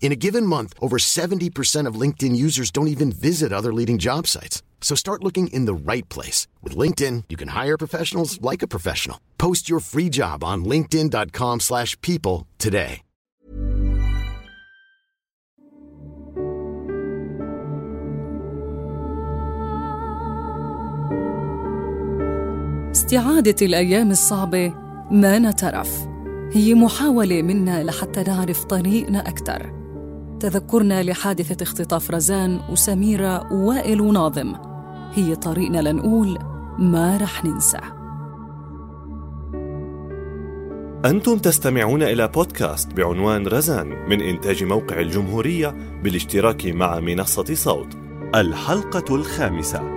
In a given month, over 70% of LinkedIn users don't even visit other leading job sites. So start looking in the right place. With LinkedIn, you can hire professionals like a professional. Post your free job on linkedin.com slash people today. استعادة الأيام الصعبة ما نترف هي محاولة منا لحتى نعرف طريقنا أكثر تذكرنا لحادثة اختطاف رزان وسميرة ووائل وناظم. هي طريقنا لنقول ما رح ننسى. أنتم تستمعون إلى بودكاست بعنوان رزان من إنتاج موقع الجمهورية بالاشتراك مع منصة صوت الحلقة الخامسة.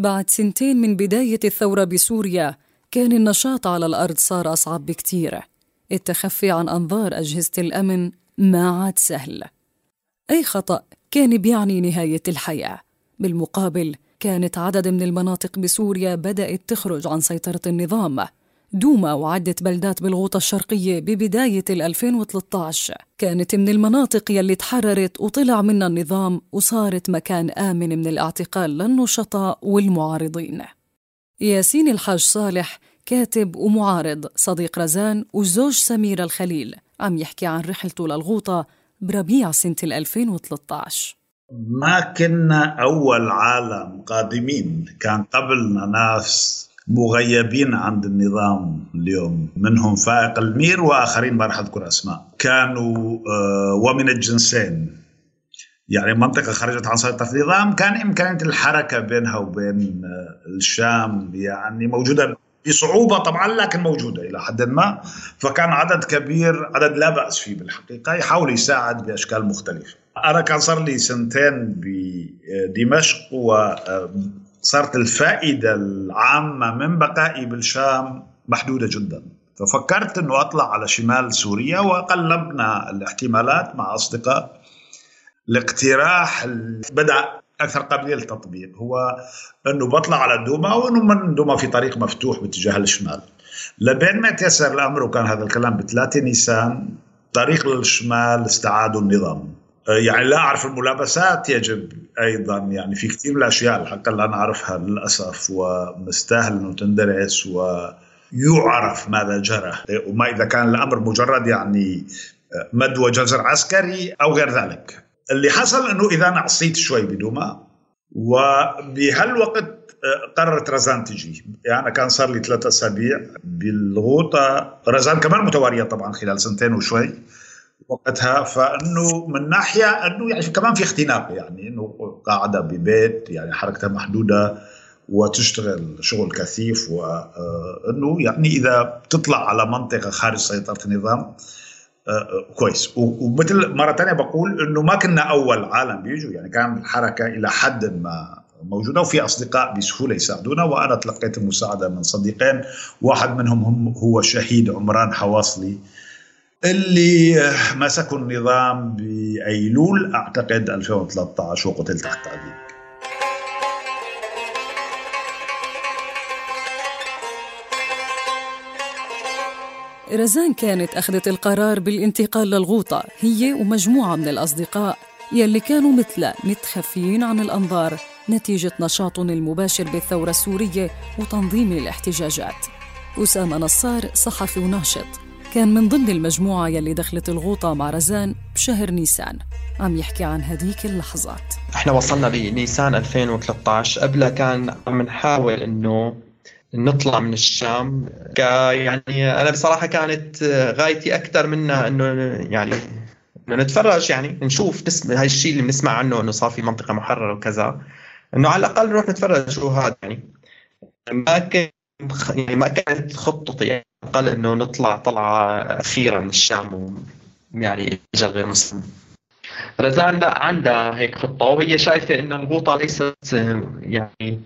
بعد سنتين من بداية الثورة بسوريا كان النشاط على الأرض صار أصعب بكتير. التخفي عن أنظار أجهزة الأمن ما عاد سهل. أي خطأ كان بيعني نهاية الحياة. بالمقابل كانت عدد من المناطق بسوريا بدأت تخرج عن سيطرة النظام. دوما وعدة بلدات بالغوطة الشرقية ببداية 2013 كانت من المناطق يلي تحررت وطلع منها النظام وصارت مكان آمن من الاعتقال للنشطاء والمعارضين. ياسين الحاج صالح كاتب ومعارض صديق رزان وزوج سميرة الخليل عم يحكي عن رحلته للغوطة بربيع سنة 2013 ما كنا أول عالم قادمين. كان قبلنا ناس مغيبين عند النظام اليوم منهم فائق المير وآخرين ما راح أذكر أسماء. كانوا آه، ومن الجنسين. يعني منطقة خرجت عن سيطرة النظام كان إمكانية الحركة بينها وبين آه، الشام يعني موجودة بصعوبة طبعا لكن موجودة إلى حد ما. فكان عدد كبير عدد لا بأس فيه بالحقيقة يحاول يساعد بأشكال مختلفة. أنا كان صار لي سنتين بدمشق و آه، صارت الفائدة العامة من بقائي بالشام محدودة جدا. ففكرت أنه أطلع على شمال سوريا وقلبنا الاحتمالات مع أصدقاء الاقتراح بدأ أكثر قابلية للتطبيق هو أنه بطلع على دوما وأنه من دوما في طريق مفتوح باتجاه الشمال. لبين ما تيسر الأمر وكان هذا الكلام بثلاثة نيسان. طريق للشمال استعادوا النظام. يعني لا أعرف الملابسات يجب أيضا يعني في كثير من الأشياء الحق لا نعرفها للأسف ومستاهل إنه تندرس ويعرف ماذا جرى. وما إذا كان الأمر مجرد يعني مد وجزر عسكري أو غير ذلك. اللي حصل إنه إذا عصيت شوي بدوما وبهالوقت قررت رزان تجي. يعني كان صار لي ثلاثة أسابيع بالغوطة. رزان كمان متوارية طبعا خلال سنتين وشوي. وقتها فإنه من ناحية إنه يعني كمان في اختناق يعني إنه قاعدة ببيت يعني حركتها محدودة وتشتغل شغل كثيف وانه يعني إذا بتطلع على منطقة خارج سيطرة النظام كويس. ومثل مرة ثانية بقول إنه ما كنا أول عالم بيجوا يعني كان الحركة إلى حد ما موجودة وفي أصدقاء بسهولة يساعدونا وأنا تلقيت المساعدة من صديقين واحد منهم هم هو شهيد عمران حواصلي. اللي مسكوا النظام بأيلول أعتقد 2013 وقتل تحت تعذيب رزان كانت أخذت القرار بالانتقال للغوطة هي ومجموعة من الأصدقاء يلي كانوا مثلها متخفيين عن الأنظار نتيجة نشاطهم المباشر بالثورة السورية وتنظيم الاحتجاجات. أسامة نصار صحفي وناشط كان من ضمن المجموعة يلي دخلت الغوطة مع رزان بشهر نيسان. عم يحكي عن هديك اللحظات. إحنا وصلنا بنيسان 2013 قبلها كان عم نحاول إنه نطلع من الشام. يعني أنا بصراحة كانت غايتي أكثر منها إنه يعني إنه نتفرج يعني نشوف نسمع هاي الشيء اللي بنسمع عنه إنه صار في منطقة محررة وكذا. إنه على الأقل نروح نتفرج شو هذا يعني. ما كان يعني ما كانت خطتي. يعني أقل إنه نطلع طلعة أخيرة من الشام يعني غير مسلم رزان لا عندها هيك خطة وهي شايفة إنه الغوطة ليست يعني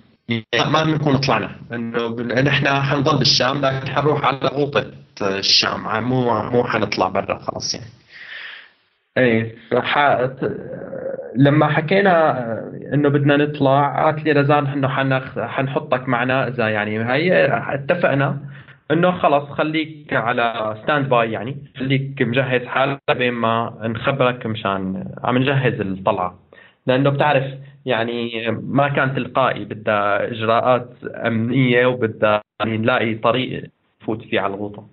ما بنكون طلعنا. إنه نحن حنضل بالشام لكن حنروح على غوطة الشام. مو مو حنطلع برا خلاص يعني. إيه. لما حكينا إنه بدنا نطلع قالت لي رزان إنه. حنحطك معنا اذا يعني هي اتفقنا إنه خلص خليك على standby يعني خليك مجهز حالك بين ما نخبرك مشان عم نجهز الطلعة لأنه بتعرف يعني ما كان تلقائي بدها إجراءات أمنية وبدها يعني نلاقي طريق نفوت فيه على الغوطة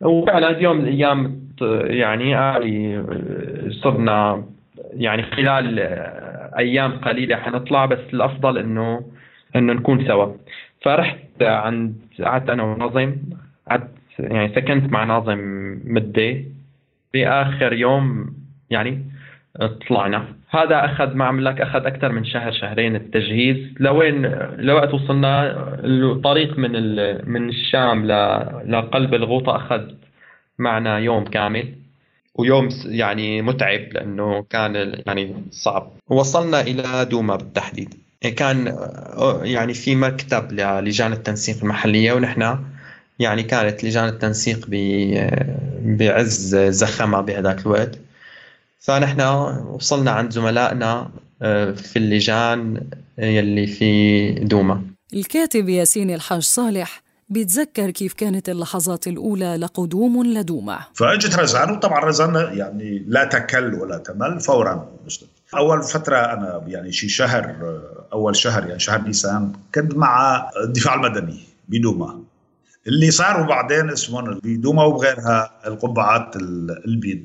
وفعلا يوم من الأيام يعني صرنا يعني خلال أيام قليلة حنطلع بس الأفضل إنه إنه نكون سوا. فرحت عند قعدت أنا وناظم قعدت يعني سكنت مع ناظم مدة. بآخر يوم يعني طلعنا. هذا أخذ ما عم لك أخذ أكثر من شهر شهرين التجهيز. لوين لوقت وصلنا الطريق من من الشام لقلب الغوطة أخذ معنا يوم كامل. ويوم يعني متعب لأنه كان يعني صعب. وصلنا إلى دوما بالتحديد. كان يعني في مكتب للجان التنسيق المحلية ونحن يعني كانت لجان التنسيق بعز زخمها بهذاك الوقت. فنحن وصلنا عند زملائنا آه، في اللجان يلي في دوما. الكاتب ياسين الحاج صالح بيتذكر كيف كانت اللحظات الأولى لقدوم لدوما فأجت رزان وطبعا رزان يعني لا تكل ولا تمل فورا. أول فترة أنا يعني شي شهر أول شهر يعني شهر نيسان كنت مع الدفاع المدني بدوما اللي صاروا بعدين اسمهم بدوما وبغيرها القبعات البيض.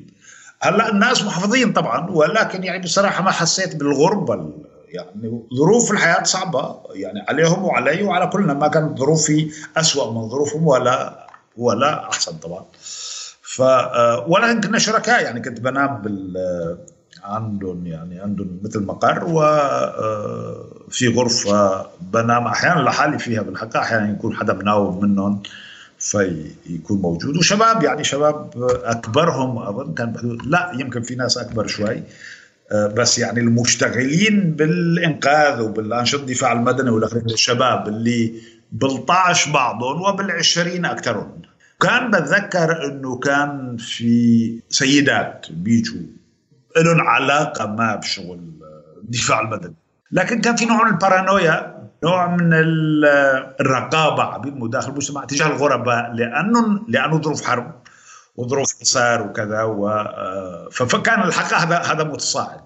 هلأ الناس محافظين طبعا ولكن يعني بصراحة ما حسيت بالغربة يعني ظروف الحياة صعبة يعني عليهم وعلي وعلى كلنا. ما كانت ظروفي اسوء من ظروفهم ولا ولا أحسن طبعا. ف آه، ولكن كنا شركاء. يعني كنت بنام بال عندهم يعني عندهم مثل مقر وفي آه، غرفة بنام. أحيانا لحالي فيها بالحقيقة. أحيانا يكون حدا مناوب منهم فيكون موجود. وشباب يعني شباب أكبرهم أظن كان بحدود لا يمكن في ناس أكبر شوي. آه، بس يعني المشتغلين بالإنقاذ وبالأنشطة الدفاع المدني والأخرين الشباب اللي بال12 بعضهم وبال20 أكثرهم. كان بتذكر إنه كان في سيدات بيجوا لهم علاقة ما بشغل الدفاع المدني. لكن كان في نوع من البارانويا نوع من الرقابة داخل المجتمع تجاه الغرباء لأنه لأنه ظروف حرب. وظروف حصار وكذا و آه، فكان الحقيقة هذا هذا متصاعد.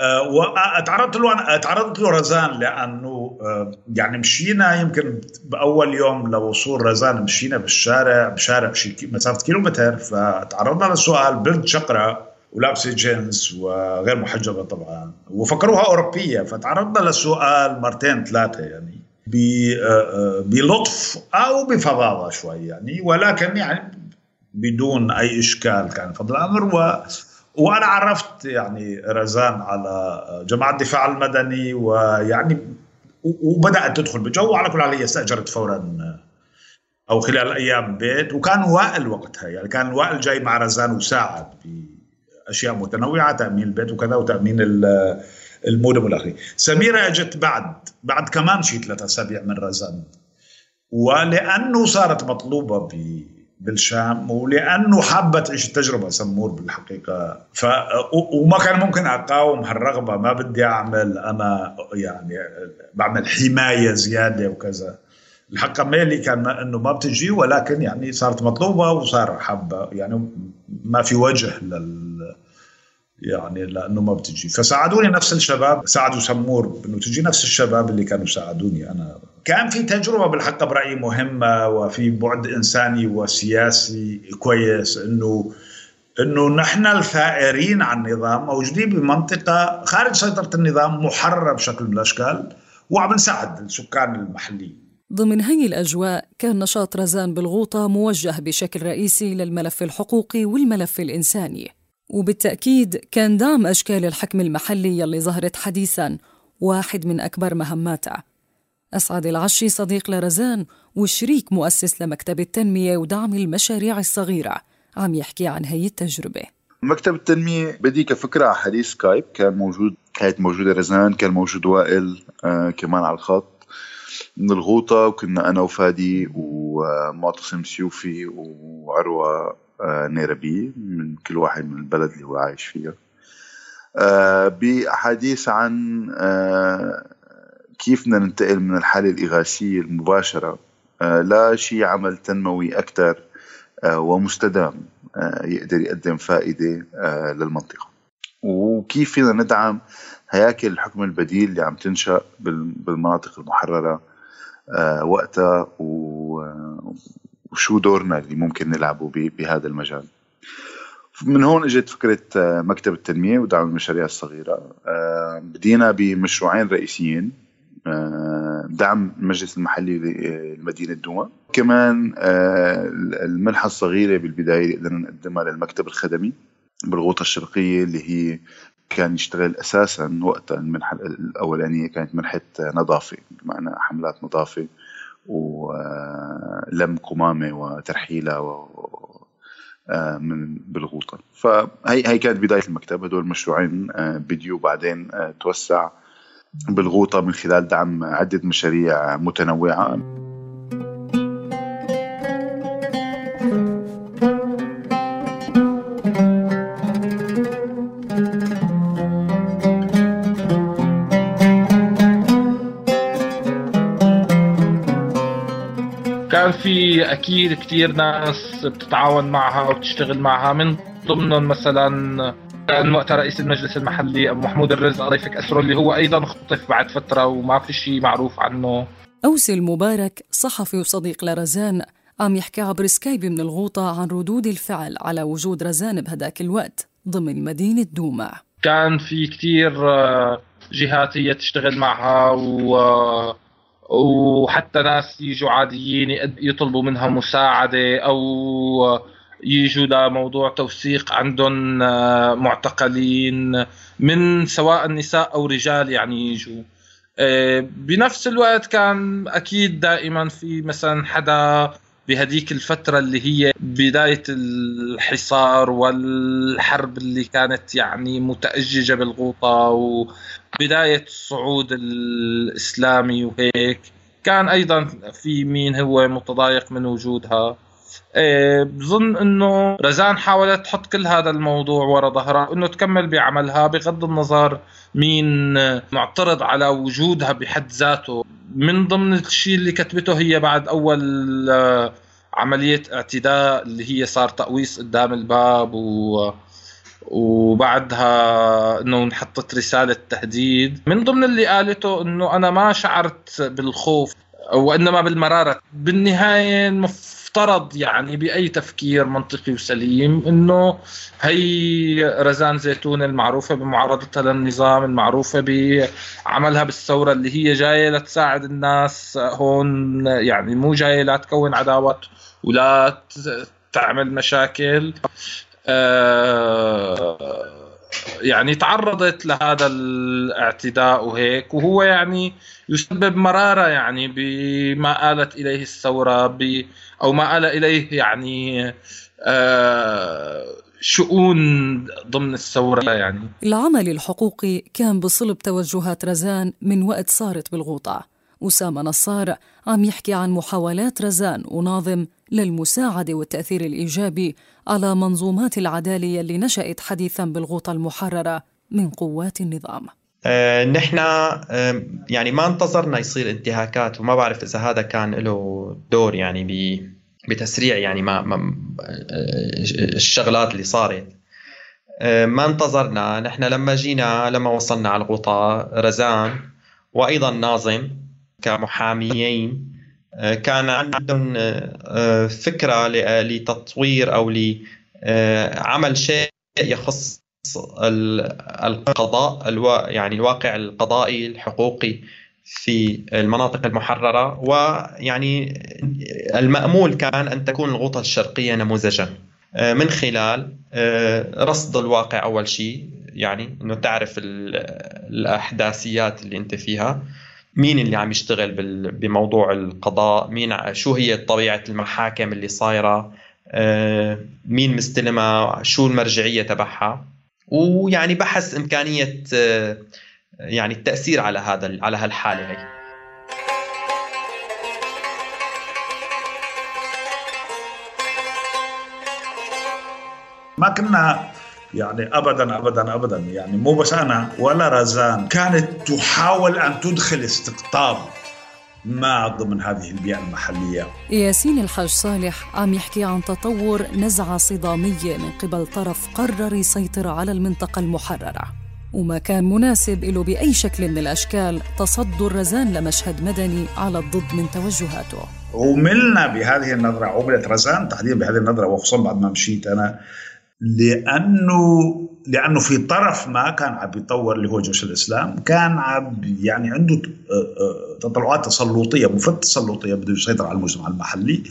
آه، وتعرضت له تعرضت له رزان لأنه آه، يعني مشينا يمكن بأول يوم لوصول رزان مشينا بالشارع بشارع شي مسافة كيلومتر فتعرضنا للسؤال بنت شقرة ولابسة جينز وغير محجبة طبعا وفكروها أوروبية فتعرضنا للسؤال مرتين ثلاثة يعني بلطف أو بفظاظة شوي يعني ولكن يعني بدون أي إشكال كان فضل الأمر. و وأنا عرفت يعني رزان على جماعة الدفاع المدني ويعني وبدأت تدخل بجو وعلى كل حال هي استأجرت فورا أو خلال أيام بيت. وكان وائل وقتها يعني كان وائل جاي مع رزان وساعد اشياء متنوعة تأمين البيت وكذا وتأمين المودم والاخرين سميرة اجت بعد بعد كمان شيء ثلاثة أسابيع من رزان. ولأنه صارت مطلوبة بالشام ولأنه حابه تعيش التجربة سمور بالحقيقة. ف وما كان ممكن أقاوم هالرغبة ما بدي أعمل أنا يعني بعمل حماية زيادة وكذا. الحق ميلي كان إنه ما بتجي ولكن يعني صارت مطلوبة وصار حابه يعني ما في وجه لل يعني لأنه ما بتجي. فساعدوني نفس الشباب ساعدوا سمور إنه تجي نفس الشباب اللي كانوا ساعدوني أنا. كان في تجربة بالحق برأيي مهمة وفي بعد إنساني وسياسي كويس إنه إنه نحن الثائرين عن النظام موجودين بمنطقة خارج سيطرة النظام محررة بشكل من الأشكال وعم نساعد السكان المحليين. ضمن هي الأجواء كان نشاط رزان بالغوطة موجه بشكل رئيسي للملف الحقوقي والملف الإنساني. وبالتأكيد كان دعم أشكال الحكم المحلي يلي ظهرت حديثاً واحد من أكبر مهماته أسعد العشي صديق لرزان وشريك مؤسس لمكتب التنمية ودعم المشاريع الصغيرة. عم يحكي عن هي التجربة. مكتب التنمية بدي كفكرة على حديث سكايب كان موجود كانت موجودة رزان كان موجود وائل آه كمان على الخط. من الغوطة وكنا أنا وفادي ومعتصم سيوفي وعروة نيربي من كل واحد من البلد اللي هو عايش فيها. آه بأحاديث عن آه كيف بدنا ننتقل من الحالة الإغاثية المباشرة آه لشيء عمل تنموي أكثر آه ومستدام آه يقدر يقدم فائدة آه للمنطقة. وكيف فينا ندعم هياكل الحكم البديل اللي عم تنشأ بالمناطق المحررة آه، وقتها وشو دورنا اللي ممكن نلعبه بهذا المجال. من هون إجت فكرة آه، مكتب التنمية ودعم المشاريع الصغيرة. آه، بدينا بمشروعين رئيسيين دعم المجلس المحلي لمدينة دوما كمان المنحه الصغيرة بالبداية اللي قدرنا نقدمها للمكتب الخدمي بالغوطة الشرقية اللي هي كان يشتغل أساسا وقتها المنحه الأولانية كانت منحة نظافة بمعنى حملات نظافة ولم قمامه وترحيلها و آه، من بالغوطة. فهي هي كانت بداية المكتب. هدول المشروعين آه، بديو بعدين آه، توسع بالغوطة من خلال دعم عدة مشاريع متنوعة. في أكيد كثير ناس بتتعاون معها وبتشتغل معها. من ضمنهم مثلا كان وقتها رئيس المجلس المحلي أبو محمود الرزق الله يفك أسره اللي هو أيضا اختطف بعد فترة وما في شيء معروف عنه. اوسي المبارك صحفي وصديق لرزان عم يحكي عبر سكايب من الغوطة عن ردود الفعل على وجود رزان بهداك الوقت ضمن مدينة دوما. كان في كتير آه، جهات هي تشتغل معها و آه، وحتى ناس يجوا عاديين يطلبوا منها مساعدة أو يجوا لموضوع توثيق عندهم آه، معتقلين من سواء النساء أو رجال يعني يجوا. آه، بنفس الوقت كان أكيد دائما في مثلا حدا بهديك الفترة اللي هي بداية الحصار والحرب اللي كانت يعني متأججة بالغوطة وبداية الصعود الإسلامي وهيك كان أيضا في مين هو متضايق من وجودها. إيه، بظن إنه رزان حاولت تحط كل هذا الموضوع ورا ظهرها إنه تكمل بعملها بغض النظر مين معترض على وجودها بحد ذاته. من ضمن الشيء اللي كتبته هي بعد أول آه، عملية اعتداء اللي هي صار تقويص قدام الباب و وبعدها إنه انحطت رسالة تهديد. من ضمن اللي قالته إنه أنا ما شعرت بالخوف وإنما بالمرارة. بالنهاية المفترض يعني بأي تفكير منطقي وسليم إنه هي رزان زيتون المعروفة بمعارضتها للنظام المعروفة بعملها بالثورة اللي هي جاية لتساعد الناس هون يعني مو جاية لتكون عداوات ولا تعمل مشاكل. آه يعني تعرضت لهذا الاعتداء وهيك وهو يعني يسبب مرارة يعني بما آلت إليه الثورة ب أو ما آل إليه يعني آه شؤون ضمن الثورة يعني. العمل الحقوقي كان بصلب توجهات رزان من وقت صارت بالغوطة. أسامة نصار عم يحكي عن محاولات رزان وناظم للمساعدة والتأثير الإيجابي على منظومات العدالة اللي نشأت حديثا بالغوطة المحررة من قوات النظام. آه، نحن آه، يعني ما انتظرنا يصير انتهاكات وما بعرف إذا هذا كان له دور يعني بتسريع يعني ما, ما آه، الشغلات اللي صارت. ما انتظرنا. نحن لما جينا لما وصلنا على الغوطة رزان وأيضا ناظم كمحاميين كان عندهم فكرة لتطوير أو لعمل شيء يخص القضاء يعني الواقع القضائي الحقوقي في المناطق المحررة ويعني المأمول كان أن تكون الغوطة الشرقية نموذجا. آه، من خلال آه، رصد الواقع أول شيء يعني أنه تعرف الأحداثيات اللي أنت فيها. مين اللي عم يشتغل بموضوع القضاء؟ مين شو هي طبيعة المحاكم اللي صايرة؟ آه، مين مستلمها شو المرجعية تبعها؟ ويعني بحث إمكانية يعني التأثير على هذا على هالحالة هي. ما كنا يعني ابدا ابدا ابدا. يعني مو بس أنا ولا رزان. كانت تحاول أن تدخل استقطاب ما ضمن هذه البيئة المحلية. ياسين الحاج صالح عم يحكي عن تطور نزعة صدامية من قبل طرف قرر يسيطر على المنطقة المحررة. وما كان مناسب له بأي شكل من الأشكال تصدر رزان لمشهد مدني على الضد من توجهاته. عملنا بهذه النظرة عملت رزان تحديدا بهذه النظرة وخصوصا بعد ما مشيت أنا لأنه لأنه في طرف ما كان عم يطور اللي هو جيش الإسلام كان عم يعني عنده آه، آه، تطلعات تسلطية مفت تسلطية بده يسيطر على المجتمع المحلي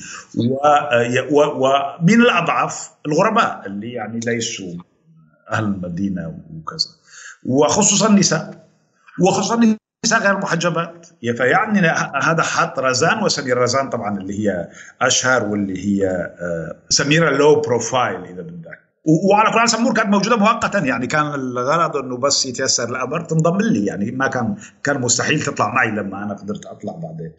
ومن الأضعف الغرباء اللي يعني ليسوا أهل المدينة وكذا. وخصوصا النساء. وخصوصا النساء غير محجبات. فيعني هذا حط رزان وسميرة رزان طبعا اللي هي أشهر واللي هي آه، سميرة low profile إذا بدك. وعلى كل سمور كانت موجودة مؤقتا. يعني كان الغرض إنه بس يتيسر. الامر تنضم لي. يعني ما كان كان مستحيل تطلع معي لما أنا قدرت أطلع بعدين.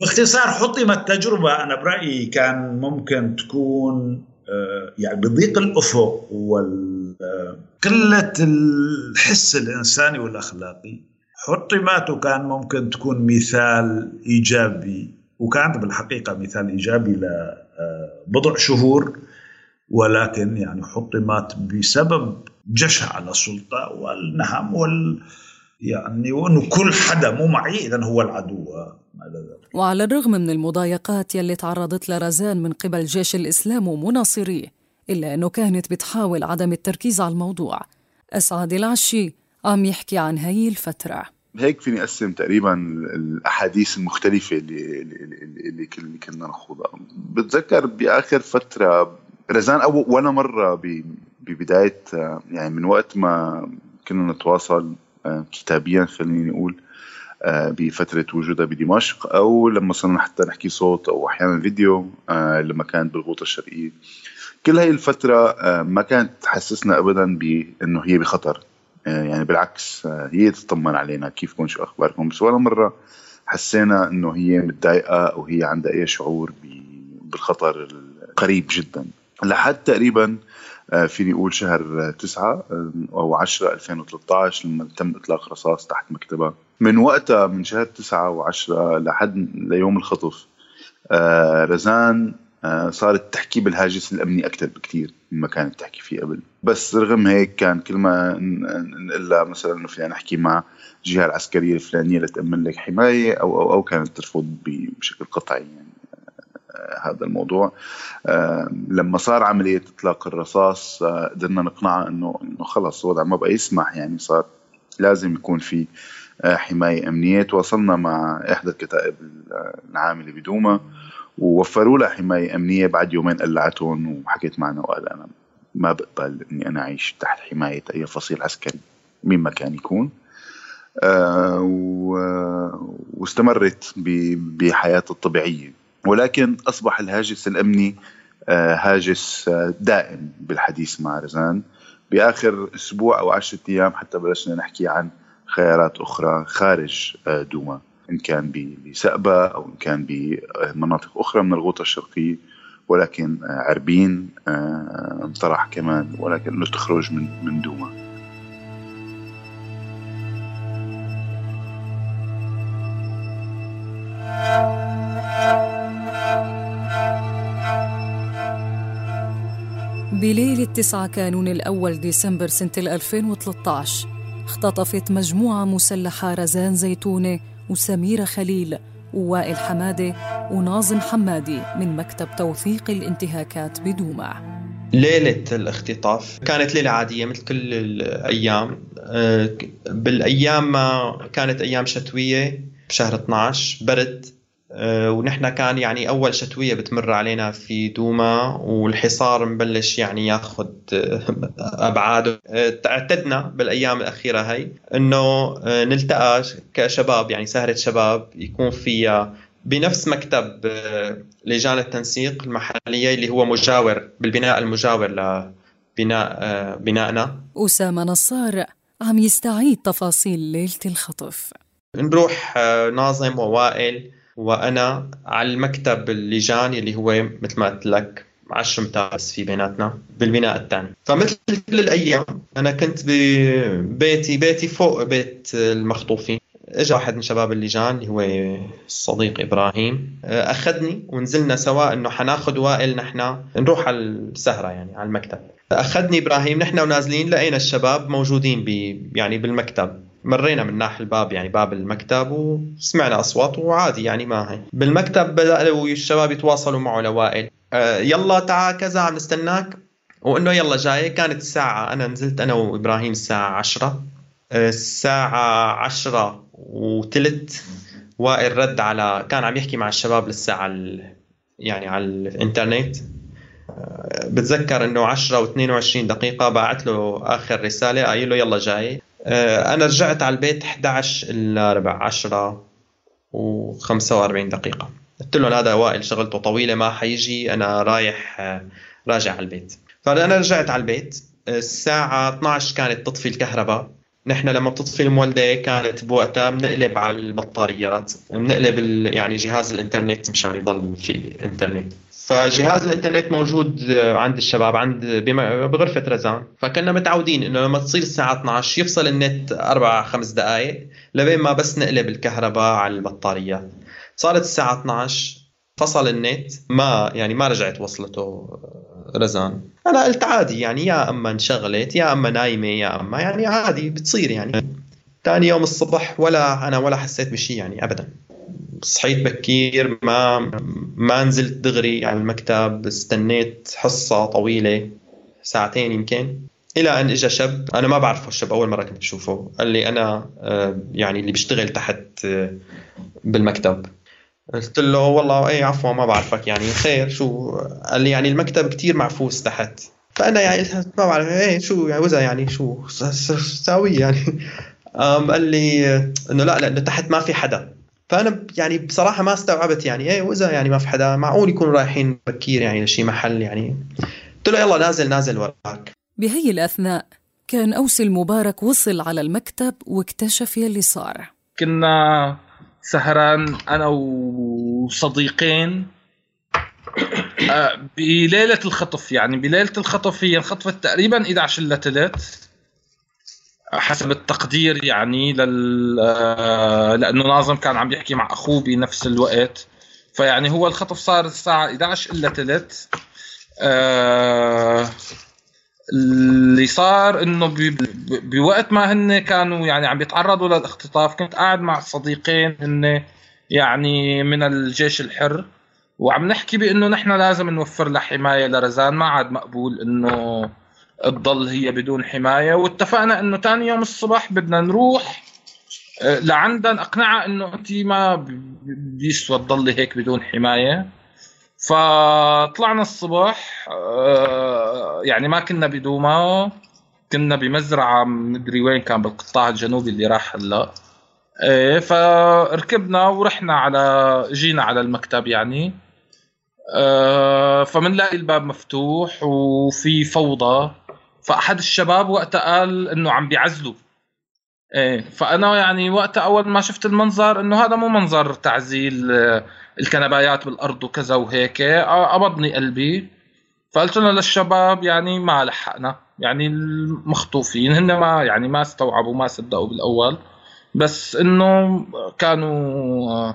باختصار حطمت تجربة أنا برأيي كان ممكن تكون آه، يعني بضيق الأفق وقله الحس الإنساني والأخلاقي. حطمت وكان ممكن تكون مثال إيجابي. وكانت بالحقيقة مثال إيجابي لبضع آه، شهور. ولكن يعني حطمت بسبب جشع السلطة والنهم وال يعني وإنه كل حدا مو معي اذا هو العدو وعلى الرغم من المضايقات يلي تعرضت لرزان من قبل جيش الإسلام ومناصريه إلا أنه كانت بتحاول عدم التركيز على الموضوع. أسعد العشي عم يحكي عن هي الفترة. هيك فيني أقسم تقريبا الأحاديث المختلفة اللي, اللي, اللي كنا نخوضها. بتذكر بآخر فترة رزان أول ولا مرة ببداية يعني من وقت ما كنا نتواصل آه، كتابيا خليني نقول آه، بفترة وجودها بدمشق أو لما صرنا حتى نحكي صوت أو أحيانا فيديو آه، لما كانت بالغوطة الشرقية. كل هاي الفترة آه، ما كانت تحسسنا أبدا بأنه هي بخطر يعني بالعكس هي تطمن علينا كيفكم شو أخباركم. بس ولا مرة حسينا أنه هي متضايقة أو هي عندها أي شعور بالخطر القريب جدا. لحد تقريبا فيني أقول شهر تسعة أو 10 2013 لما تم إطلاق رصاص تحت مكتبها. من وقتها من شهر تسعة و10 لحد ليوم الخطف آه، رزان آه، صارت تحكي بالهاجس الأمني أكثر بكثير مما كانت تحكي فيه قبل. بس رغم هيك كان كل ما نقول مثلا إنه فينا نحكي مع الجهه العسكرية الفلانية لتأمن لك حماية أو أو أو كانت ترفض بشكل قطعي يعني. آه، هذا الموضوع. لما صار عملية إطلاق الرصاص قدرنا نقنعها إنه إنه خلص الوضع ما بقى يسمح. يعني صار لازم يكون في حماية أمنية. تواصلنا مع إحدى الكتائب العاملة بدوما ووفروا لها حماية أمنية. بعد يومين قلعتهم وحكيت معنا وقال أنا ما بقبل إني أنا أعيش تحت حماية أي فصيل عسكري مين ما كان يكون. آه واستمرت بحياتها الطبيعية. ولكن أصبح الهاجس الأمني آه هاجس آه، دائم بالحديث مع رزان. بآخر أسبوع أو عشرة أيام حتى بلشنا نحكي عن خيارات أخرى خارج آه، دوما. إن كان بسقبة أو إن كان بمناطق أخرى من الغوطة الشرقية ولكن عربين انطرح كمان ولكن انه تخرج من من دوما. بليلة 9 كانون الأول ديسمبر سنة 2013 اختطفت مجموعة مسلحة رزان زيتونة وسميرة خليل ووائل حمادة وناظم حمادي من مكتب توثيق الانتهاكات بدومع ليلة الاختطاف كانت ليلة عادية مثل كل الأيام. آه، بالأيام ما كانت أيام شتوية بشهر 12 برد ونحن كان يعني أول شتوية بتمر علينا في دوما والحصار مبلش يعني ياخذ آه، أبعاده. آه، اعتدنا بالأيام الأخيرة هي إنه نلتقى كشباب يعني سهرة شباب يكون فيها بنفس مكتب لجان التنسيق المحلية اللي هو مجاور بالبناء المجاور لبناء بنائنا أسامة نصار عم يستعيد تفاصيل ليلة الخطف. نروح ناظم ووائل. وأنا على المكتب اللجاني اللي هو مثل ما قلت لك 10 امتار في بيناتنا بالبناء الثاني. فمثل كل الأيام أنا كنت ببيتي بيتي فوق بيت المخطوفين. اجى واحد من شباب اللجان اللي هو الصديق إبراهيم أخذني ونزلنا سوا إنه حناخذ وائل نحن نروح على السهرة يعني على المكتب. أخذني إبراهيم نحن ونازلين لقينا الشباب موجودين بي يعني بالمكتب. مرينا من ناحية الباب يعني باب المكتب وسمعنا أصوات وعادي يعني ما هي. بالمكتب بدأوا الشباب يتواصلوا معه لوائل. آه يلا تعال كذا عم نستناك. وإنه يلا جاي. كانت الساعة أنا نزلت أنا وإبراهيم الساعة عشرة. آه الساعة عشرة وثلث. وائل رد على كان عم يحكي مع الشباب للساعة يعني على الإنترنت. آه، بتذكر إنه 10 و22 دقيقة بعت له آخر رسالة قايل له يلا جاي. أنا رجعت على البيت 11 إلا ربع 10 و45 دقيقة. قلت لهم هذا وائل شغلته طويلة ما حيجي أنا رايح آه، راجع على البيت. فانا رجعت على البيت الساعة 12 كانت تطفي الكهرباء. نحن لما بتطفي المولدة كانت بوقتها بنقلب على البطاريات بنقلب يعني جهاز الإنترنت مشان يضل في انترنت فجهاز الإنترنت موجود عند الشباب عند بغرفة رزان. فكنا متعودين إنه لما تصير الساعة 12 يفصل النت أربع خمس دقائق لبين ما بس نقلب الكهرباء على البطاريات. صارت الساعة 12 فصل النت ما يعني ما رجعت وصلته رزان. أنا قلت عادي يعني يا أما انشغلت يا أما نايمة يا أما يعني عادي بتصير يعني. ثاني يوم الصبح ولا أنا ولا حسيت بشيء يعني ابدا. صحيت بكير ما ما نزلت دغري على المكتب استنيت حصة طويلة ساعتين يمكن إلى أن اجى شاب أنا ما بعرفه الشاب أول مرة كنت بشوفه قال لي أنا آه، يعني اللي بيشتغل تحت آه، بالمكتب. قلت له والله اي عفوا ما بعرفك يعني خير شو؟ قال لي يعني المكتب كتير معفوس تحت. فأنا يعني ما بعرف إيه شو يعني وزا يعني شو؟ ساوي يعني. قال لي إنه لا لأنه تحت ما في حدا. فأنا يعني بصراحة ما استوعبت يعني إيه وإذا يعني ما في حدا معقول يكونوا رايحين بكير يعني لشي محل يعني. قلت له يلا نازل نازل وراك. بهي الأثناء كان أوسي المبارك وصل على المكتب واكتشف يلي صار. كنا سهران أنا وصديقين آه، بليلة الخطف يعني بليلة الخطف هي انخطفت تقريبا 11 الا ثلث حسب التقدير يعني لل آه، لأنه ناظم كان عم يحكي مع أخوه بنفس الوقت. فيعني هو الخطف صار الساعة 11 إلا ثلث آه اللي صار إنه بوقت ما هن كانوا يعني عم يتعرضوا للاختطاف كنت قاعد مع صديقين هن يعني من الجيش الحر. وعم نحكي بإنه نحن لازم نوفر لها حمايه لرزان ما عاد مقبول إنه تضل هي بدون حماية. واتفقنا إنه ثاني يوم الصبح بدنا نروح آه، لعندها أقنعها إنه أنت ما بيسوى تضلي هيك بدون حماية. فطلعنا الصبح آه، يعني ما كنا بدوما. كنا بمزرعة مدري وين كان بالقطاع الجنوبي اللي راح هلا. إيه فركبنا ورحنا على جينا على المكتب يعني. آه، فمنلاقي الباب مفتوح وفي فوضى. فأحد الشباب وقتها قال إنه عم بيعزلوا. إيه فأنا يعني وقتها أول ما شفت المنظر إنه هذا مو منظر تعزيل آه، الكنبايات بالأرض وكذا وهيك قبضني قلبي. فقلت له للشباب يعني ما لحقنا يعني المخطوفين هن ما يعني ما استوعبوا ما صدقوا بالأول. بس إنه كانوا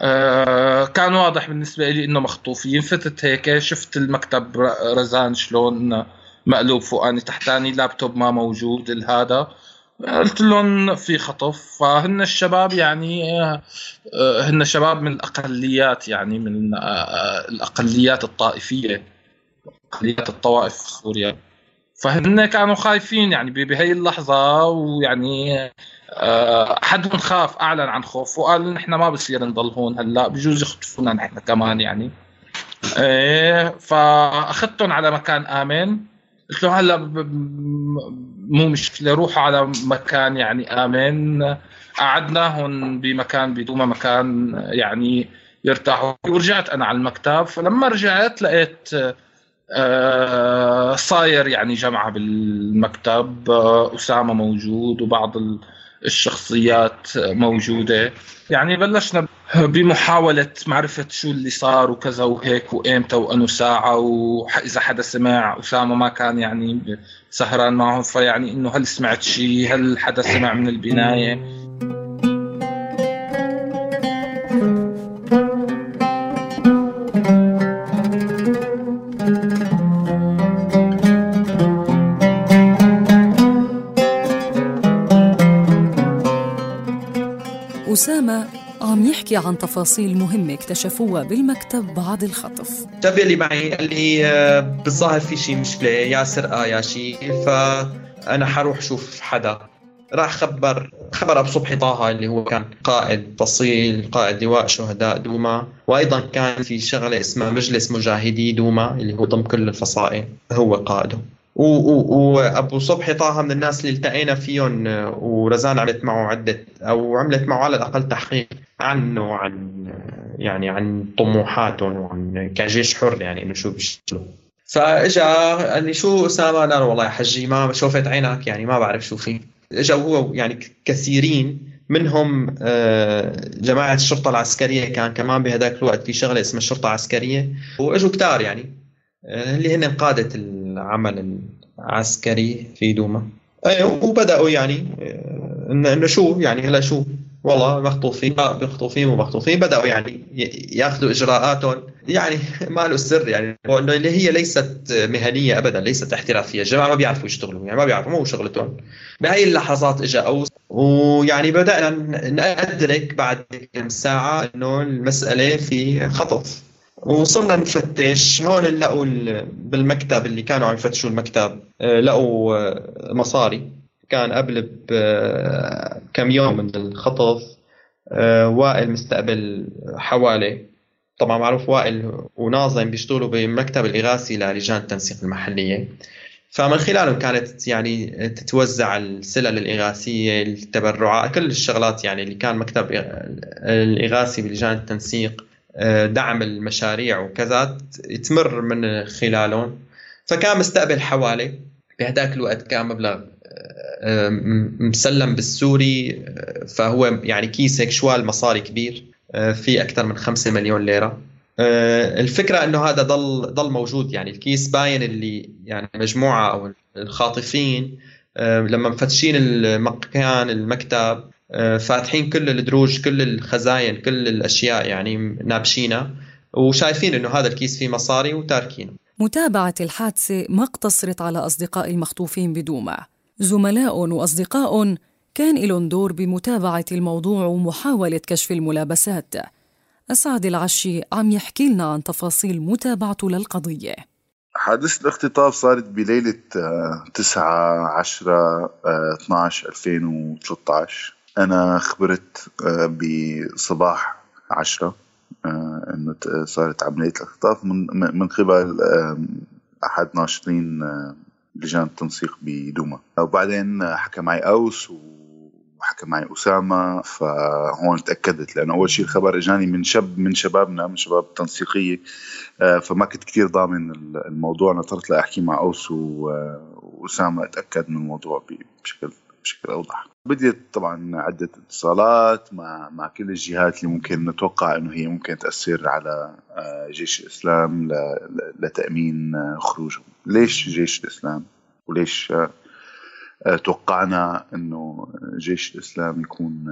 آه كان واضح بالنسبة لي إنه مخطوفين. فتت هيك شفت المكتب رزان شلون مقلوب فوقاني تحتاني لابتوب ما موجود هذا قلت لهم في خطف فهن الشباب يعني آه، هن شباب من الأقليات يعني من آه، الأقليات الطائفية أقليات الطوائف في سوريا. فهن كانوا خايفين يعني بهي اللحظة ويعني آه، أحدهم خاف أعلن عن خوف وقال نحن ما بصير نضل هون هلأ بجوز يخطفونا نحن كمان يعني. إيه فأخذتهم على مكان آمن. قلت له هلا مو مشكلة روحوا على مكان يعني آمن. قعدناهم بمكان بدون مكان يعني يرتاحوا. ورجعت أنا على المكتب. فلما رجعت لقيت آه صاير يعني جمعة بالمكتب. آه أسامة موجود وبعض الشخصيات موجودة. يعني بلشنا بمحاولة معرفة شو اللي صار وكذا وهيك وإمتى وأنو ساعة وإذا حدا سمع أسامة ما كان يعني سهران معهم فيعني إنه هل سمعت شيء هل حدا سمع من البناية؟ يحكي عن تفاصيل مهمة اكتشفوها بالمكتب بعد الخطف. الشاب اللي معي قال لي آه، بالظاهر في شيء مشكلة يا سرقة يا شيء فأنا حروح شوف حدا. راح خبر خبر ابو صبحي طه اللي هو كان قائد فصيل قائد لواء شهداء دوما. وأيضا كان في شغلة اسمها مجلس مجاهدي دوما اللي هو ضم كل الفصائل هو قائده. وابو صبحي طه من الناس اللي التقينا فيهم ورزان عملت معه عدة أو عملت معه على الأقل تحقيق. عنه وعن يعني عن طموحاتهم وعن كجيش حر يعني إنه شو بيشتغلوا فإجا قال لي شو أسامة؟ لا والله يا حجي ما شوفت عينك يعني ما بعرف شو في إجا هو يعني كثيرين منهم آه، جماعة الشرطة العسكرية كان كمان بهذاك الوقت في شغلة اسمها الشرطة العسكرية وإجوا كتار يعني آه، اللي هن قادة العمل العسكري في دوما. أيوة وبدأوا يعني آه، إنه شو يعني هلا شو؟ والله مخطوفين مخطوفين ومخطوفين. بدأوا يعني يأخذوا إجراءاتهم. يعني ما له سر يعني انه اللي هي ليست مهنية ابدا ليست احترافية. الجماعة ما بيعرفوا يشتغلوا يعني ما بيعرفوا مو شغلتهم. بهي اللحظات اجى أوس ويعني بدأنا ندرك بعد كم ساعة إنه المسألة في خطف وصلنا نفتش. هون لقوا بالمكتب اللي كانوا عم يفتشوا المكتب آه، لقوا آه، مصاري. كان قبل بكم يوم من الخطف آه، وائل مستقبل حوالي. طبعا معروف وائل وناظم بيشتغلوا بمكتب الإغاثي للجان التنسيق المحلية. فمن خلالهم كانت يعني تتوزع السلل الإغاثية التبرعات كل الشغلات يعني اللي كان مكتب الإغاثي بلجان التنسيق آه، دعم المشاريع وكذا تمر من خلالهم. فكان مستقبل حوالي بهداك الوقت كان مبلغ مسلم بالسوري آه، فهو يعني كيس هيك شوال مصاري كبير في أكثر من 5 مليون ليرة. الفكرة إنه هذا ضل ضل موجود يعني الكيس باين اللي يعني مجموعة أو الخاطفين لما مفتشين المكان المكتب آه، فاتحين كل الدروج كل الخزاين كل الأشياء يعني نابشينها وشايفين إنه هذا الكيس فيه مصاري وتاركينه. متابعة الحادثة ما اقتصرت على أصدقاء المخطوفين بدوما. زملاء وأصدقاء كان لهم دور بمتابعة الموضوع ومحاولة كشف الملابسات. أسعد العشي عم يحكي لنا عن تفاصيل متابعته للقضية. حادثة الاختطاف صارت بليلة 9 10 12 2013 أنا خبرت آه، بصباح عشرة آه، إنه صارت عملية الاختطاف من من قبل أحد ناشطين آه، لجان التنسيق بدوما. وبعدين حكى معي أوس وحكى معي أسامة فهون تأكدت لأنه أول شيء الخبر إجاني من شاب من شبابنا من شباب التنسيقيه فما كنت كثير ضامن الموضوع. نطرت لأحكي مع أوس وأسامة اتاكد من الموضوع بشكل بشكل أوضح. بديت طبعا عدة اتصالات مع مع كل الجهات اللي ممكن نتوقع إنه هي ممكن تأثر على آه، جيش الإسلام لتأمين آه، خروجهم. ليش جيش الإسلام؟ وليش آه، توقعنا إنه جيش الإسلام يكون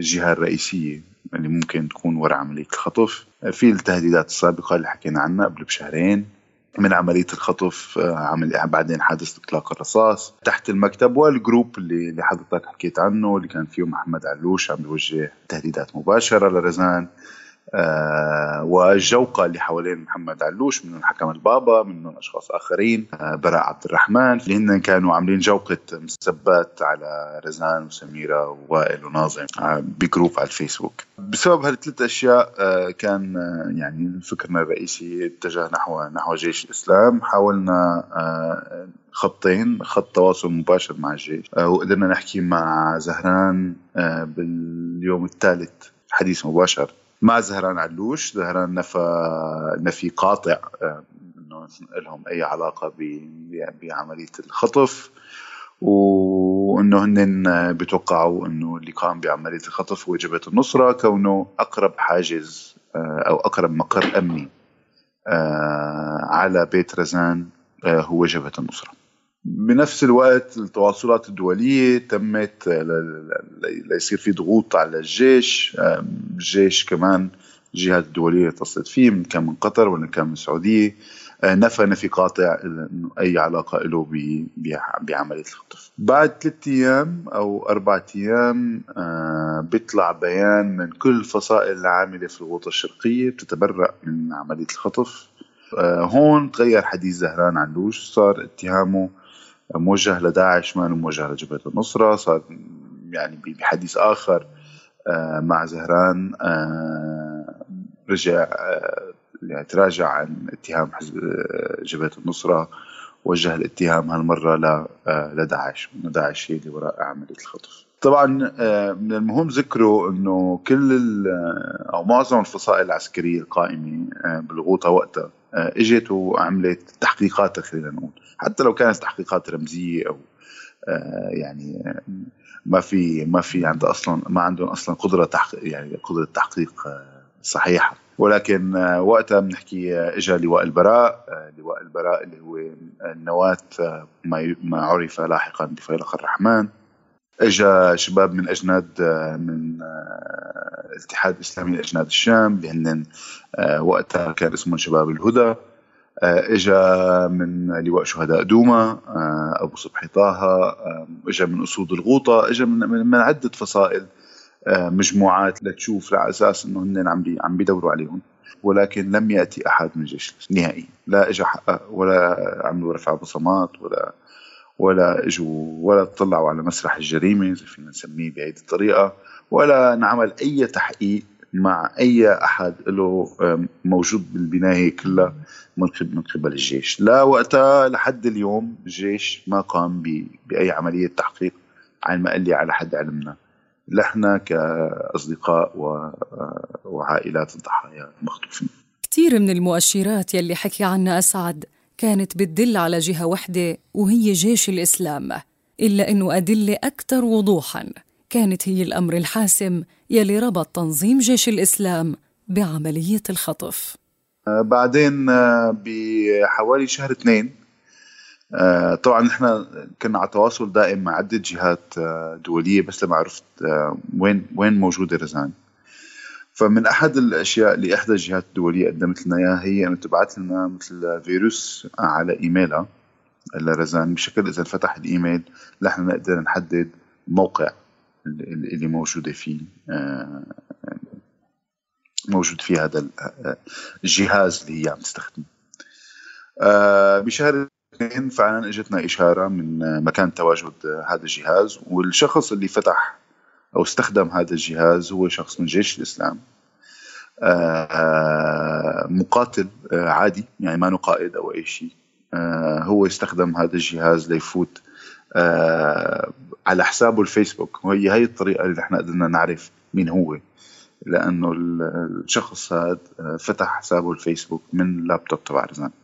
الجهة الرئيسية اللي ممكن تكون وراء عملية الخطف؟ في التهديدات السابقة اللي حكينا عنها قبل بشهرين. من عملية الخطف آه، عمل بعدين حادث إطلاق الرصاص. تحت المكتب والجروب اللي اللي حضرتك حكيت عنه اللي كان فيه محمد علوش عم بيوجه تهديدات مباشرة لرزان. والجوقة اللي حوالين محمد علوش منهم حكم البابا منهم أشخاص آخرين آه براء عبد الرحمن اللي هن كانوا عاملين جوقة مسبات على رزان وسميرة ووائل وناظم آه بجروب على الفيسبوك. بسبب هالثلاث أشياء آه كان آه يعني فكرنا الرئيسي اتجه نحو نحو جيش الإسلام. حاولنا آه خطين خط تواصل مباشر مع الجيش آه، وقدرنا نحكي مع زهران آه، باليوم الثالث حديث مباشر. مع زهران علوش زهران نفى نفي قاطع آه، إنه لهم أي علاقة بعملية الخطف وإنه هن بيتوقعوا إنه اللي قام بعملية الخطف هو جبهة النصرة كونه أقرب حاجز آه، أو أقرب مقر أمني آه، على بيت رزان هو جبهة النصرة. بنفس الوقت التواصلات الدولية تمت ليصير في ضغوط على الجيش الجيش كمان الجهات الدولية اتصلت فيه كان من قطر ولا كان من السعودية آه، نفى نفي قاطع إنه أي علاقة له بعملية الخطف. بعد ثلاث أيام أو أربع أيام آه، بيطلع بيان من كل الفصائل العاملة في الغوطة الشرقية بتتبرأ من عملية الخطف. آه، هون تغير حديث زهران علوش صار اتهامه موجه لداعش ما موجه لجبهة النصرة صار يعني بحديث آخر آه، مع زهران آه، رجع آه، يعني تراجع عن اتهام حزب جبهة النصرة. وجه الاتهام هالمرة لداعش. داعش هي اللي وراء عملية الخطف. طبعا من المهم ذكره إنه كل أو معظم الفصائل العسكرية القائمة بالغوطه وقتها إجت وعملت تحقيقات خلينا نقول. حتى لو كانت تحقيقات رمزية أو آه، يعني ما في ما في عنده أصلا ما عندهم أصلا قدرة تحقيق يعني قدرة تحقيق آه، صحيحة. ولكن آه، وقتها بنحكي اجى لواء البراء لواء البراء اللي هو النواة ما عرف لاحقا بفيلق الرحمن. اجى شباب من أجناد من الاتحاد الإسلامي لأجناد الشام اللي هن وقتها كان اسمهم شباب الهدى. آه، إجا من لواء شهداء دوما آه، أبو صبحي طه آه، إجا من أسود الغوطة إجا من, من عدة فصائل مجموعات لتشوف على أساس إنه هن عم عم بيدوروا عليهم ولكن لم يأتي أحد من الجيش نهائيا لا اجى ولا عملوا رفع بصمات ولا ولا اجوا ولا طلعوا على مسرح الجريمة إذا فينا نسميه بهذه الطريقة ولا نعمل أي تحقيق مع أي أحد له موجود بالبناية كلها من من قبل الجيش. لا وقتها لحد اليوم الجيش ما قام بأي عملية تحقيق عن ما قال لي على حد علمنا. نحن كأصدقاء وعائلات الضحايا المخطوفين كثير من المؤشرات يلي حكي عنها أسعد كانت بتدل على جهة وحدة وهي جيش الإسلام إلا إنه أدلة أكثر وضوحا. كانت هي الأمر الحاسم يلي ربط تنظيم جيش الإسلام بعملية الخطف. آه، بعدين آه، بحوالي شهر اثنين طبعا نحن كنا على تواصل دائم مع عدة جهات دولية بس لما عرفت وين وين موجودة رزان. فمن أحد الأشياء اللي إحدى الجهات الدولية قدمت لنا إياها هي انه تبعث لنا مثل فيروس على إيميلها لرزان بشكل إذا فتح الإيميل نحن نقدر نحدد موقع اللي موجودة فيه موجود في هذا الجهاز اللي هي عم تستخدمه. آه، بشهر اثنين فعلا إجتنا إشارة من مكان تواجد هذا الجهاز والشخص اللي فتح أو استخدم هذا الجهاز هو شخص من جيش الإسلام. آه، مقاتل آه، عادي يعني ما قائد أو أي شيء. هو استخدم هذا الجهاز ليفوت على حسابه الفيسبوك. وهي هي الطريقة اللي إحنا قدرنا نعرف مين هو. لأنه الشخص هذا فتح حسابه الفيسبوك من لابتوب تبع رزان آه،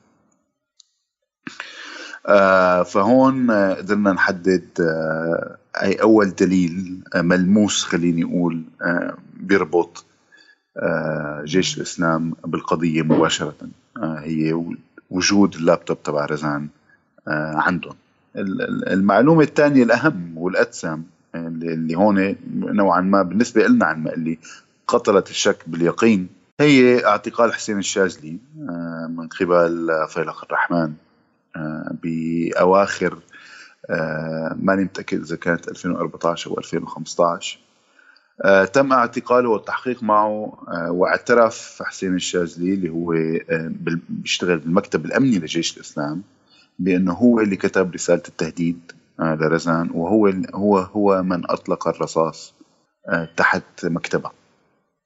فهون قدرنا نحدد آه، أي أول دليل ملموس خليني أقول آه، بيربط جيش الإسلام بالقضية مباشرة. هي وجود اللابتوب تبع رزان عندهم. المعلومة الثانية الأهم والأتسم اللي هون نوعا ما بالنسبة لنا عن ما اللي قتلت الشك باليقين. هي اعتقال حسين الشاذلي آه، من قبل فيلق الرحمن. آه، بأواخر ماني متأكد إذا كانت 2014 أو 2015 تم اعتقاله والتحقيق معه واعترف حسين الشاذلي اللي هو بيشتغل بالمكتب الأمني لجيش الإسلام بأنه هو اللي كتب رسالة التهديد لرزان وهو هو هو من أطلق الرصاص تحت مكتبه.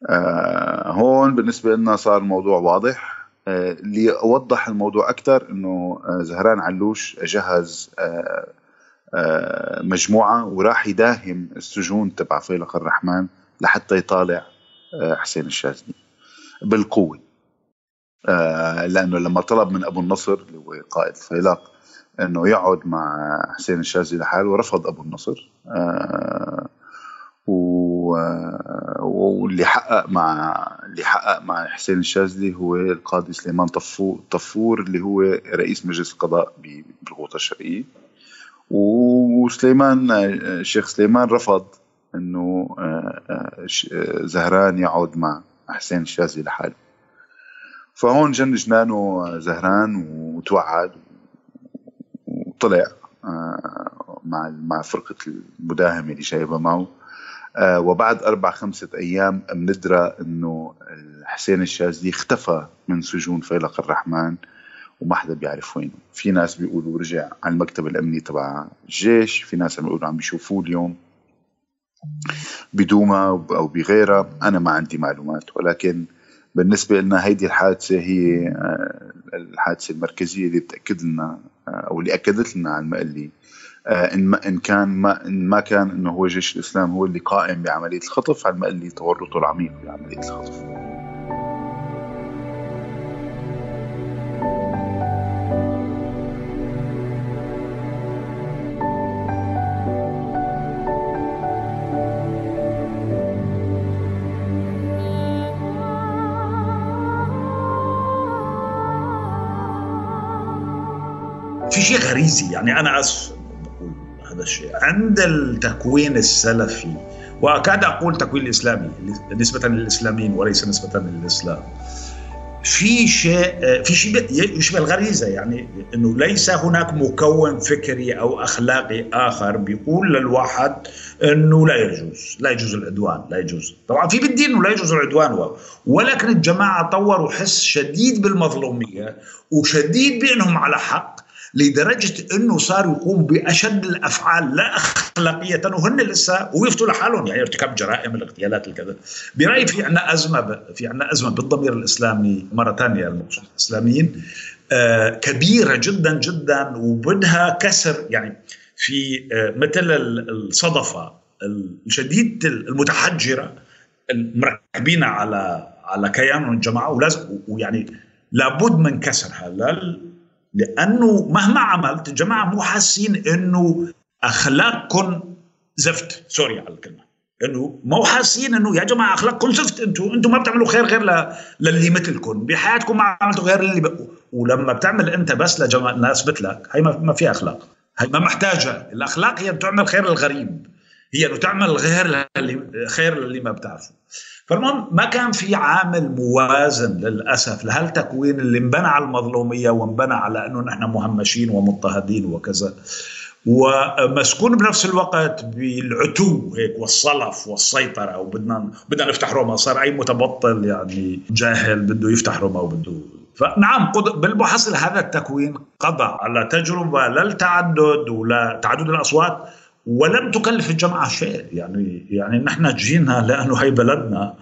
آه، هون بالنسبة لنا صار الموضوع واضح. آه، ليوضح الموضوع أكثر أنه آه، زهران علوش جهز مجموعة وراح يداهم السجون تبع فيلق الرحمن لحتى يطالع حسين الشاذلي بالقوة. لأنه لما طلب من أبو النصر اللي هو قائد الفيلق أنه يقعد مع حسين الشاذلي لحاله ورفض أبو النصر. واللي حقق مع اللي حقق مع حسين الشاذلي هو القاضي سليمان طفور اللي هو رئيس مجلس القضاء بالغوطة الشرقية. وسليمان الشيخ سليمان رفض إنه آه، آه، زهران يقعد مع حسين الشاذلي لحاله. فهون جن جنانه زهران وتوعد وطلع آه، مع مع فرقة المداهمة اللي جايبها معه. آه، وبعد أربع خمسة أيام بندرى أنه حسين الشاذلي اختفى من سجون فيلق الرحمن وما حدا بيعرف وينه. في ناس بيقولوا رجع على المكتب الأمني تبع الجيش في ناس عم بيقولوا عم بيشوفوه اليوم بدوما أو بغيرها. أنا ما عندي معلومات ولكن بالنسبة لنا هيدي الحادثة هي آه، الحادثة المركزية اللي بتأكد لنا آه، أو اللي أكدت لنا على المقلي آه، إن ما إن كان ما إن ما كان إنه هو جيش الإسلام هو اللي قائم بعملية الخطف على اللي تورطه العميق بعملية الخطف. في شيء غريزي يعني أنا اسف هذا الشيء. عند التكوين السلفي واكاد أقول تكوين الإسلامي نسبة للإسلاميين وليس نسبة للإسلام. في شيء في شيء يشبه الغريزة يعني إنه ليس هناك مكون فكري أو أخلاقي آخر بيقول للواحد إنه لا يجوز لا يجوز العدوان لا يجوز. طبعا في بالدين إنه لا يجوز العدوان ولكن الجماعة طوروا حس شديد بالمظلومية وشديد بأنهم على حق لدرجة إنه صار يقوم بأشد الأفعال لا أخلاقية وهن لسه ويفتوا لحالهم. يعني ارتكاب جرائم الاغتيالات الكذا. برأيي في عندنا أزمة في عندنا أزمة بالضمير الإسلامي مرة ثانية المقصود. الإسلاميين آه كبيرة جدا جدا وبدها كسر. يعني في آه مثل الصدفة الشديد المتحجرة المركبين على على كيان الجماعة ولازم ويعني لابد من كسرها. لأنه مهما عملت الجماعه مو حاسين إنه اخلاقكم زفت. سوري على الكلمة. إنه مو حاسين إنه يا جماعة اخلاقكم زفت. أنتم أنتم ما بتعملوا خير غير. للي مثلكم بحياتكم ما عملتوا غير اللي بقوا. ولما بتعمل أنت بس لجماعه ناس مثلك هي ما فيها أخلاق. هي ما محتاجة. الأخلاق هي بتعمل خير للغريب. هي إنه تعمل غير للي خير للي ما بتعرفه. فالمهم ما كان في عامل موازن للأسف لهالتكوين اللي انبنى على المظلومية وانبنى على إنه نحن مهمشين ومضطهدين وكذا. ومسكون بنفس الوقت بالعتو هيك والصلف والسيطرة وبدنا بدنا نفتح روما. صار أي متبطل يعني جاهل بده يفتح روما وبده فنعم بالمحصل هذا التكوين قضى على تجربة لا التعدد ولا تعدد الأصوات. ولم تكلف الجماعة شيء. يعني يعني نحن جينا لأنه هي بلدنا.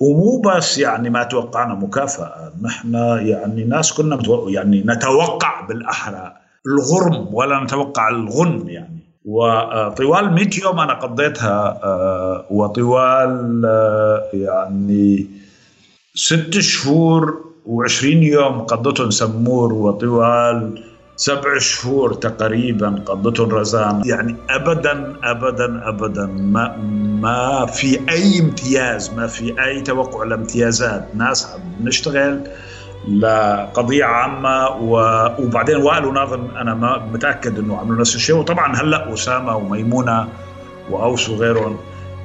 ومو بس يعني ما توقعنا مكافأة. نحن يعني ناس كنا يعني نتوقع بالأحرى الغرم ولا نتوقع الغنم يعني. وطوال 100 يوم أنا قضيتها آه، وطوال آه، يعني ست شهور و20 يوم قضيتهم سمور وطوال سبع شهور تقريبا قضته رزان يعني ابدا ابدا ابدا. ما ما في أي امتياز ما في أي توقع لامتيازات. ناس بنشتغل لقضية عامة وبعدين وائل وناظم أنا ما متأكد أنه عملوا نفس الشيء. وطبعا هلأ أسامة وميمونة وأوس وغيرهم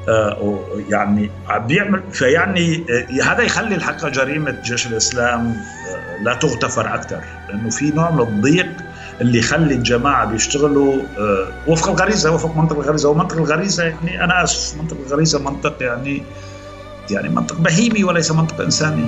آه، يعني بيعمل فيعني آه، هذا يخلي الحقيقة جريمة جيش الإسلام آه، لا تغتفر أكثر لأنه في نوع من الضيق اللي يخلي الجماعة بيشتغلوا وفق الغريزة وفق منطق الغريزة. ومنطق الغريزة يعني أنا آسف منطق الغريزة منطق يعني يعني منطق بهيمي وليس منطق إنساني.